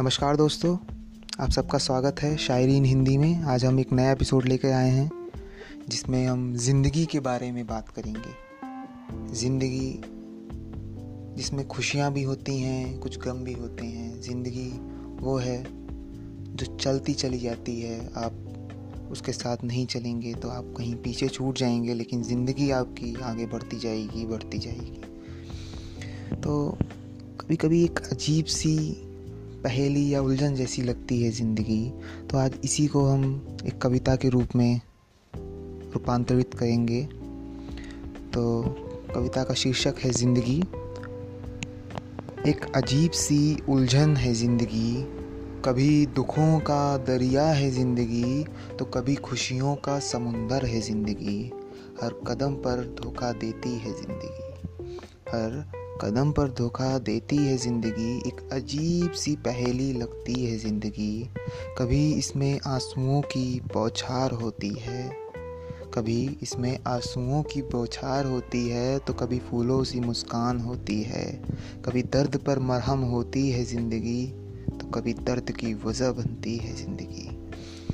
नमस्कार दोस्तों, आप सबका स्वागत है शायरी इन हिंदी में। आज हम एक नया एपिसोड लेकर आए हैं, जिसमें हम ज़िंदगी के बारे में बात करेंगे। ज़िंदगी जिसमें खुशियाँ भी होती हैं, कुछ गम भी होते हैं, ज़िंदगी वो है जो चलती चली जाती है। आप उसके साथ नहीं चलेंगे तो आप कहीं पीछे छूट जाएँगे, लेकिन ज़िंदगी आपकी आगे बढ़ती जाएगी बढ़ती जाएगी। तो कभी कभी एक अजीब सी पहेली या उलझन जैसी लगती है ज़िंदगी तो आज इसी को हम एक कविता के रूप में रूपांतरित करेंगे। तो कविता का शीर्षक है ज़िंदगी। एक अजीब सी उलझन है ज़िंदगी। कभी दुखों का दरिया है ज़िंदगी तो कभी खुशियों का समुंदर है ज़िंदगी। हर कदम पर धोखा देती है ज़िंदगी। हर कदम पर धोखा देती है ज़िंदगी, एक अजीब सी पहेली लगती है ज़िंदगी। कभी इसमें आंसुओं की बौछार होती है, कभी इसमें आंसुओं की बौछार होती है तो कभी फूलों सी मुस्कान होती है, कभी दर्द पर मरहम होती है ज़िंदगी तो कभी दर्द की वजह बनती है ज़िंदगी।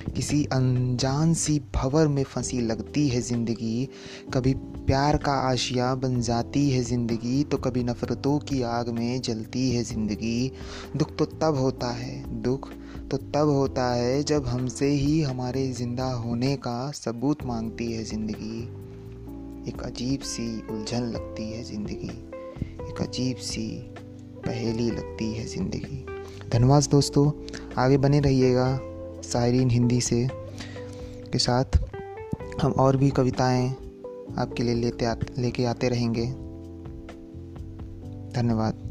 किसी अनजान सी भवर में फंसी लगती है ज़िंदगी। कभी प्यार का आशिया बन जाती है ज़िंदगी तो कभी नफ़रतों की आग में जलती है ज़िंदगी। दुख तो तब होता है, दुख तो तब होता है जब हमसे ही हमारे ज़िंदा होने का सबूत मांगती है ज़िंदगी। एक अजीब सी उलझन लगती है ज़िंदगी, एक अजीब सी पहेली लगती है ज़िंदगी। धन्यवाद दोस्तों, आगे बने रहिएगा। शायरीन हिंदी से, के साथ हम और भी कविताएँ आपके लिए लेते आते, लेके आते रहेंगे। धन्यवाद।